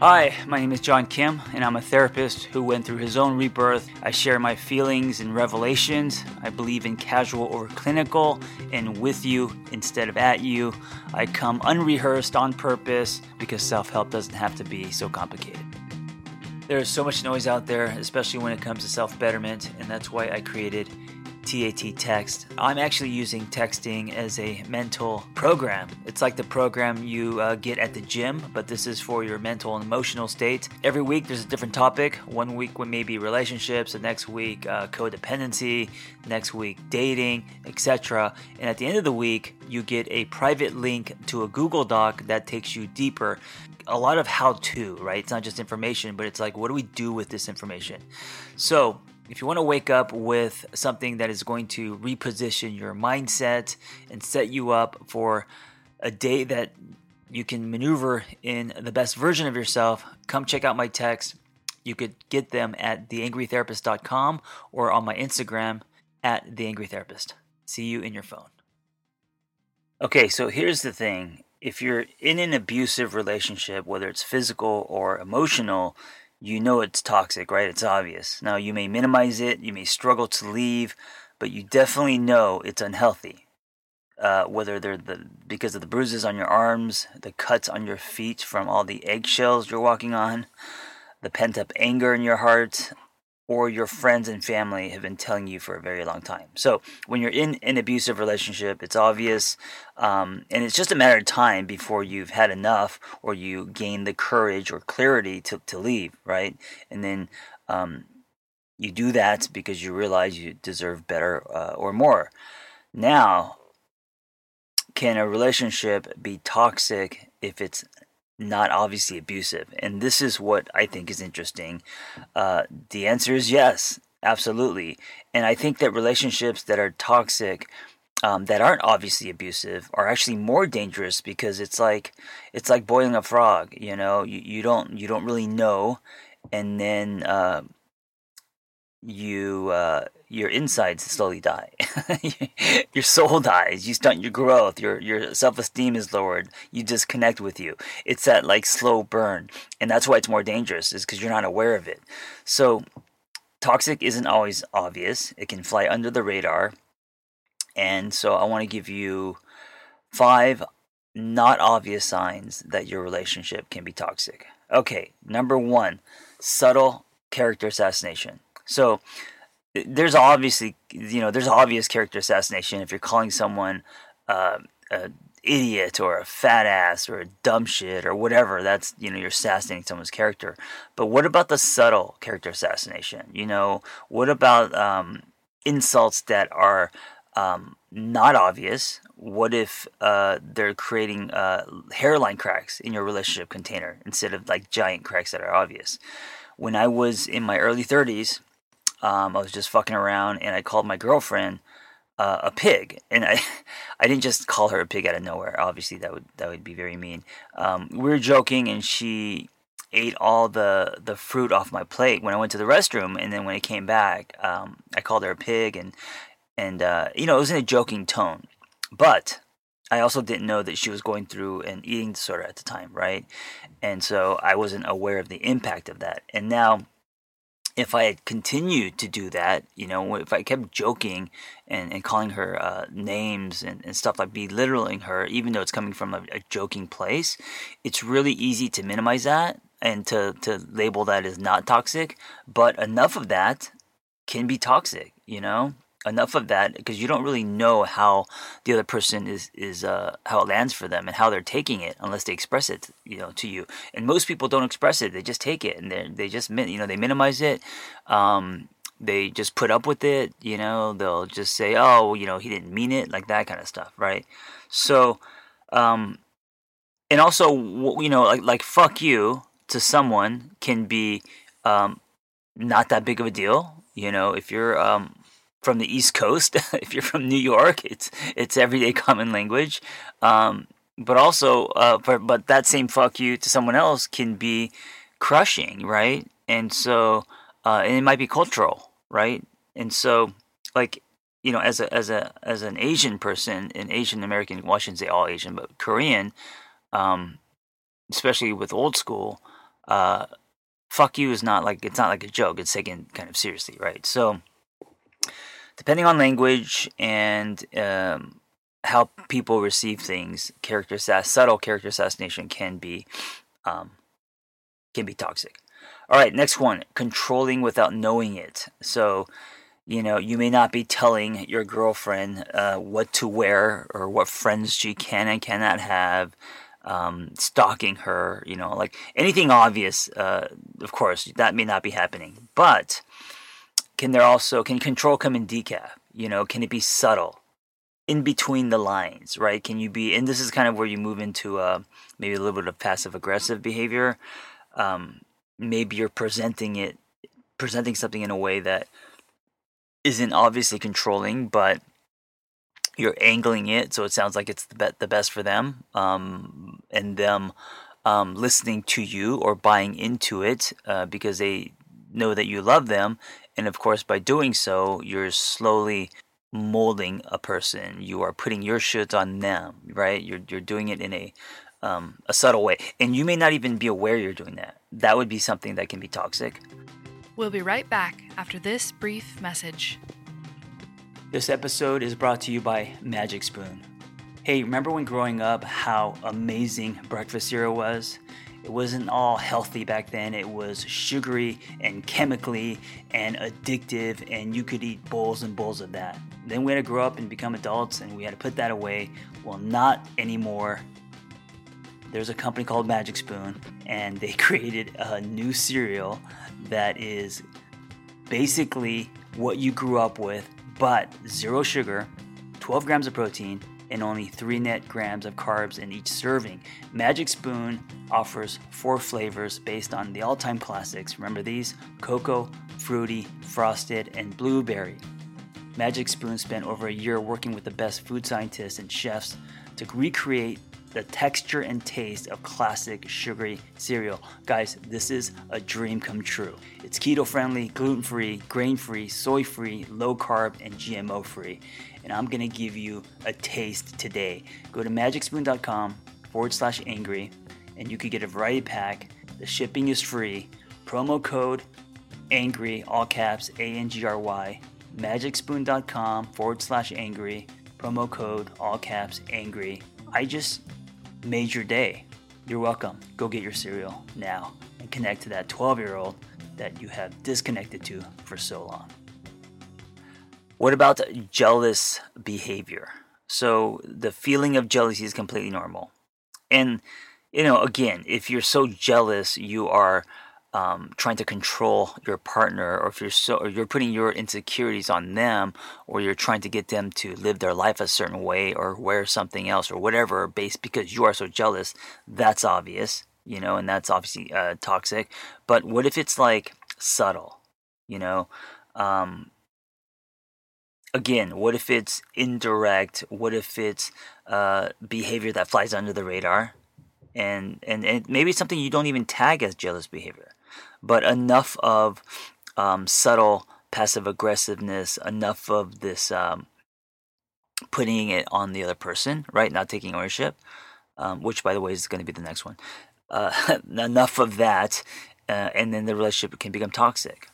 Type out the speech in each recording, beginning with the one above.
Hi, my name is John Kim, and I'm a therapist who went through his own rebirth. I share my feelings and revelations. I believe in casual over clinical and with you instead of at you. I come unrehearsed on purpose because self help doesn't have to be so complicated. There is so much noise out there, especially when it comes to self betterment, and that's why I created TAT Text. I'm actually using texting as a mental program. It's like the program you uh, get at the gym, but this is for your mental and emotional state. Every week there's a different topic. One week may be relationships, the next week uh, codependency, next week dating, etc. And at the end of the week, you get a private link to a Google Doc that takes you deeper. A lot of how to, right? It's not just information, but it's like, what do we do with this information? So, if you want to wake up with something that is going to reposition your mindset and set you up for a day that you can maneuver in the best version of yourself, come check out my text. You could get them at theangrytherapist.com or on my Instagram at theangrytherapist. See you in your phone. Okay, so here's the thing. If you're in an abusive relationship, whether it's physical or emotional, you know it's toxic, right? It's obvious. Now, you may minimize it, you may struggle to leave, but you definitely know it's unhealthy. Uh, whether they're the because of the bruises on your arms, the cuts on your feet from all the eggshells you're walking on, the pent up anger in your heart, or your friends and family have been telling you for a very long time. So when you're in an abusive relationship, it's obvious, um, and it's just a matter of time before you've had enough or you gain the courage or clarity to, to leave, right? And then um, you do that because you realize you deserve better uh, or more. Now, can a relationship be toxic if it's not obviously abusive? And this is what I think is interesting. Uh, the answer is yes, absolutely. And I think that relationships that are toxic, um, that aren't obviously abusive, are actually more dangerous because it's like it's like boiling a frog. You know, you, you don't you don't really know, and then uh, you uh, your insides slowly die. your soul dies. You stunt your growth. Your your self esteem is lowered. You disconnect with you. It's that like slow burn, and that's why it's more dangerous. Is because you're not aware of it. So toxic isn't always obvious. It can fly under the radar, and so I want to give you five not obvious signs that your relationship can be toxic. Okay, number one, subtle character assassination. So there's obviously you know there's obvious character assassination if you're calling someone uh, a idiot or a fat ass or a dumb shit or whatever. That's you know you're assassinating someone's character. But what about the subtle character assassination? You know what about um, insults that are um, not obvious? What if uh, they're creating uh, hairline cracks in your relationship container instead of like giant cracks that are obvious? When i was in my early 30s um, I was just fucking around, and I called my girlfriend uh, a pig, and I I didn't just call her a pig out of nowhere. Obviously, that would that would be very mean. Um, we were joking, and she ate all the the fruit off my plate when I went to the restroom, and then when I came back, um, I called her a pig, and and uh, you know it was in a joking tone, but I also didn't know that she was going through an eating disorder at the time, right? And so I wasn't aware of the impact of that, and now if I had continued to do that, you know, if I kept joking and, and calling her uh, names and, and stuff like belittling her, even though it's coming from a, a, joking place, it's really easy to minimize that and to, to label that as not toxic. But enough of that can be toxic, you know? Enough of that because you don't really know how the other person is is uh, how it lands for them and how they're taking it unless they express it you know to you. And most people don't express it. They just take it and they they just you know they minimize it. Um, they just put up with it you know they'll just say oh you know he didn't mean it like that kind of stuff right? So um, and also you know like like fuck you to someone can be um, not that big of a deal you know if you're um, from the East Coast. if you're from New York, it's it's everyday common language. Um, but also, uh, but, but that same fuck you to someone else can be crushing, right? And so, uh, and it might be cultural, right? And so, like you know, as a as a as an Asian person, an Asian American, well, I shouldn't say all Asian, but Korean, um, especially with old school, uh, fuck you is not like it's not like a joke. It's taken kind of seriously, right? So, depending on language and um, how people receive things, character assass- subtle character assassination can be um, can be toxic. All right, next one: controlling without knowing it. So you know, you may not be telling your girlfriend uh, what to wear or what friends she can and cannot have, um, stalking her, you know, like anything obvious, uh, of course, that may not be happening. But can there also, can control come in decaf? You know, can it be subtle? In between the lines, right? Can you be, and this is kind of where you move into uh, maybe a little bit of passive aggressive behavior. Um, maybe you're presenting it, presenting something in a way that isn't obviously controlling, but you're angling it so it sounds like it's the, be- the best for them um, and them um, listening to you or buying into it uh, because they know that you love them and of course by doing so you're slowly molding a person you are putting your shit on them right you're, you're doing it in a um, a subtle way and you may not even be aware you're doing that that would be something that can be toxic We'll be right back after this brief message. This episode is brought to you by Magic Spoon. Hey, remember when growing up how amazing breakfast cereal was? It wasn't all healthy back then. It was sugary and chemically and addictive, and you could eat bowls and bowls of that. Then we had to grow up and become adults, and we had to put that away. Well, not anymore. There's a company called Magic Spoon, and they created a new cereal that is basically what you grew up with, but zero sugar, 12 grams of protein, and only 3 net grams of carbs in each serving. Magic Spoon offers four flavors based on the all time classics. Remember these? Cocoa, fruity, frosted, and blueberry. Magic Spoon spent over a year working with the best food scientists and chefs to recreate the texture and taste of classic sugary cereal. Guys, this is a dream come true. It's keto friendly, gluten free, grain free, soy free, low carb, and GMO free. And I'm gonna give you a taste today. Go to magicspoon.com forward slash angry and you could get a variety pack. The shipping is free. Promo code angry, all caps A N G R Y. Magicspoon.com forward slash angry. Promo code all caps angry. I just made your day. You're welcome. Go get your cereal now and connect to that 12 year old that you have disconnected to for so long. What about jealous behavior? So, the feeling of jealousy is completely normal. And, you know, again, if you're so jealous, you are um, trying to control your partner, or if you're so, or you're putting your insecurities on them, or you're trying to get them to live their life a certain way, or wear something else, or whatever, based because you are so jealous, that's obvious, you know, and that's obviously uh, toxic. But what if it's like subtle, you know? Um, again, what if it's indirect? What if it's uh, behavior that flies under the radar? And, and, and maybe something you don't even tag as jealous behavior but enough of um, subtle passive aggressiveness, enough of this um, putting it on the other person, right? Not taking ownership, um, which, by the way, is going to be the next one. Uh, enough of that, uh, and then the relationship can become toxic.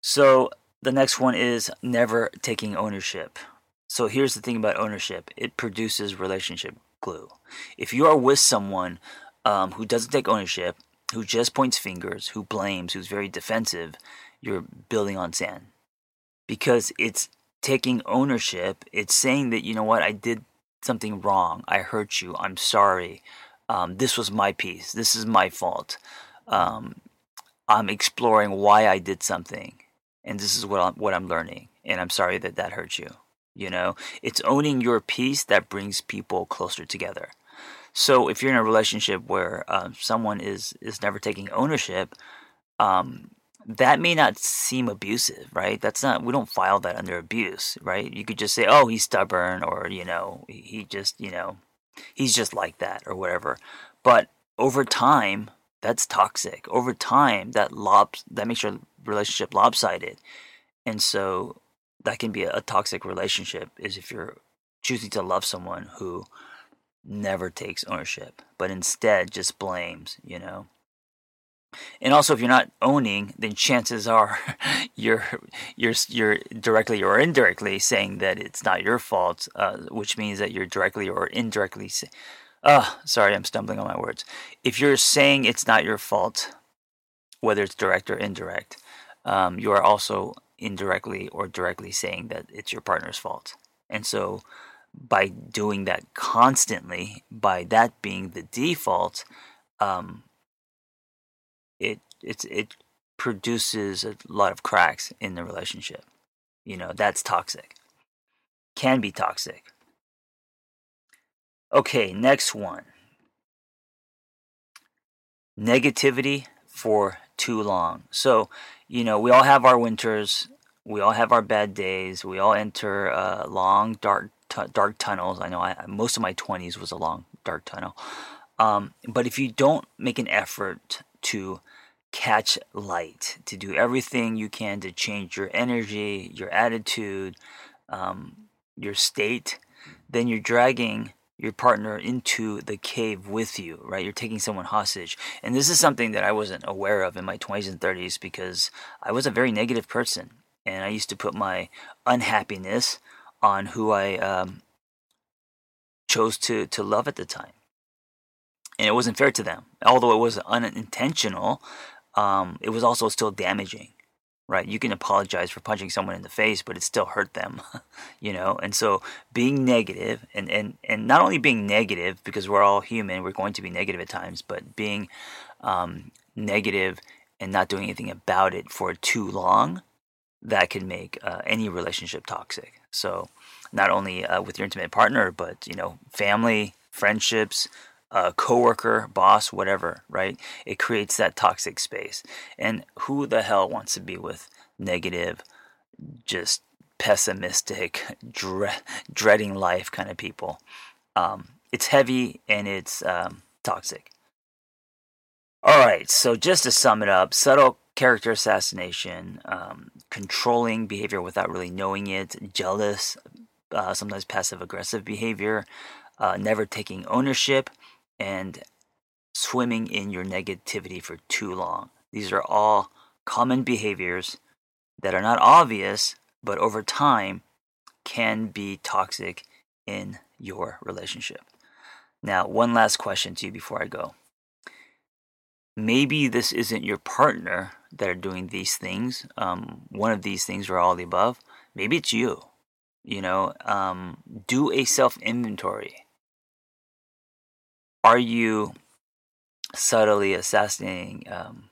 So the next one is never taking ownership. So here's the thing about ownership it produces relationship glue. If you are with someone um, who doesn't take ownership, who just points fingers, who blames, who's very defensive, you're building on sand. Because it's taking ownership, it's saying that, you know what, I did something wrong, I hurt you, I'm sorry, um, this was my piece, this is my fault. Um, I'm exploring why I did something, and this is what I'm, what I'm learning, and I'm sorry that that hurt you. You know, it's owning your piece that brings people closer together. So if you're in a relationship where uh, someone is is never taking ownership, um, that may not seem abusive, right? That's not we don't file that under abuse, right? You could just say, "Oh, he's stubborn," or you know, he just you know, he's just like that, or whatever. But over time, that's toxic. Over time, that lobs that makes your relationship lopsided, and so that can be a, a toxic relationship. Is if you're choosing to love someone who never takes ownership, but instead just blames, you know. And also, if you're not owning, then chances are you're you're you're directly or indirectly saying that it's not your fault, uh, which means that you're directly or indirectly. Say, oh, sorry, I'm stumbling on my words. If you're saying it's not your fault, whether it's direct or indirect, um, you are also indirectly or directly saying that it's your partner's fault. And so, by doing that constantly, by that being the default, um, it it's it produces a lot of cracks in the relationship. You know, that's toxic. Can be toxic. Okay, next one. Negativity for too long. So, you know, we all have our winters, we all have our bad days, we all enter uh, long, dark, t- dark tunnels. I know I, most of my 20s was a long, dark tunnel. Um, but if you don't make an effort to catch light, to do everything you can to change your energy, your attitude, um, your state, then you're dragging your partner into the cave with you, right? You're taking someone hostage. And this is something that I wasn't aware of in my 20s and 30s because I was a very negative person. And I used to put my unhappiness on who I um, chose to, to love at the time. And it wasn't fair to them. Although it was unintentional, um, it was also still damaging right? You can apologize for punching someone in the face, but it still hurt them, you know? And so being negative and, and, and not only being negative because we're all human, we're going to be negative at times, but being um, negative and not doing anything about it for too long, that can make uh, any relationship toxic. So not only uh, with your intimate partner, but, you know, family, friendships, a coworker, boss, whatever, right? It creates that toxic space. And who the hell wants to be with negative, just pessimistic, dre- dreading life kind of people? Um, it's heavy and it's um, toxic. All right, so just to sum it up, subtle character assassination, um, controlling behavior without really knowing it, jealous, uh, sometimes passive aggressive behavior, uh, never taking ownership, and swimming in your negativity for too long. These are all common behaviors that are not obvious, but over time can be toxic in your relationship. Now, one last question to you before I go. Maybe this isn't your partner that are doing these things, um, one of these things or all the above. Maybe it's you. You know, um, do a self inventory are you subtly assassinating um,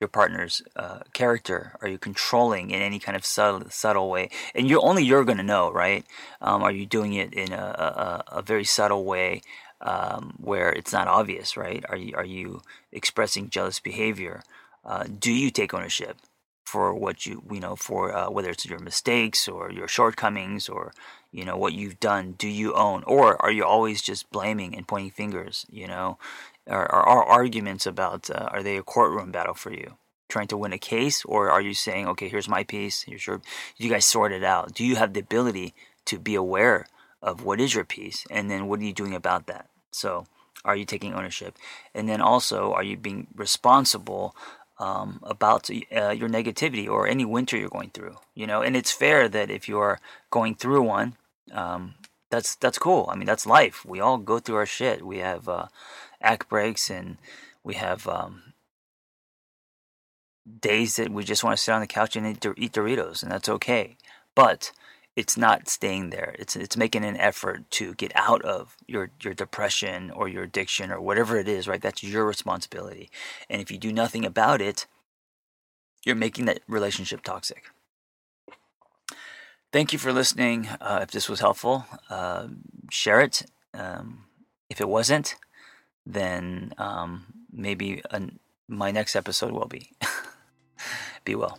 your partner's uh, character? Are you controlling in any kind of subtle, subtle way? And you're only you're going to know, right? Um, are you doing it in a, a, a very subtle way um, where it's not obvious, right? Are you are you expressing jealous behavior? Uh, do you take ownership for what you you know for uh, whether it's your mistakes or your shortcomings or you know what you've done do you own? Or are you always just blaming and pointing fingers you know? Are, are arguments about uh, are they a courtroom battle for you? Trying to win a case? Or are you saying okay here's my piece. Here's your you guys sort it out. Do you have the ability to be aware of what is your piece and then what are you doing about that so are you taking ownership and then also are you being responsible um, about uh, your negativity or any winter you're going through. You know, and it's fair that if you are going through one, um, that's that's cool. I mean, that's life. We all go through our shit. We have uh, act breaks and we have um, days that we just want to sit on the couch and eat, eat Doritos, and that's okay. But it's not staying there. It's it's making an effort to get out of your your depression or your addiction or whatever it is, right? That's your responsibility. And if you do nothing about it, you're making that relationship toxic. Thank you for listening. Uh, if this was helpful, uh, share it. Um, if it wasn't, then um, maybe an, my next episode will be. be well.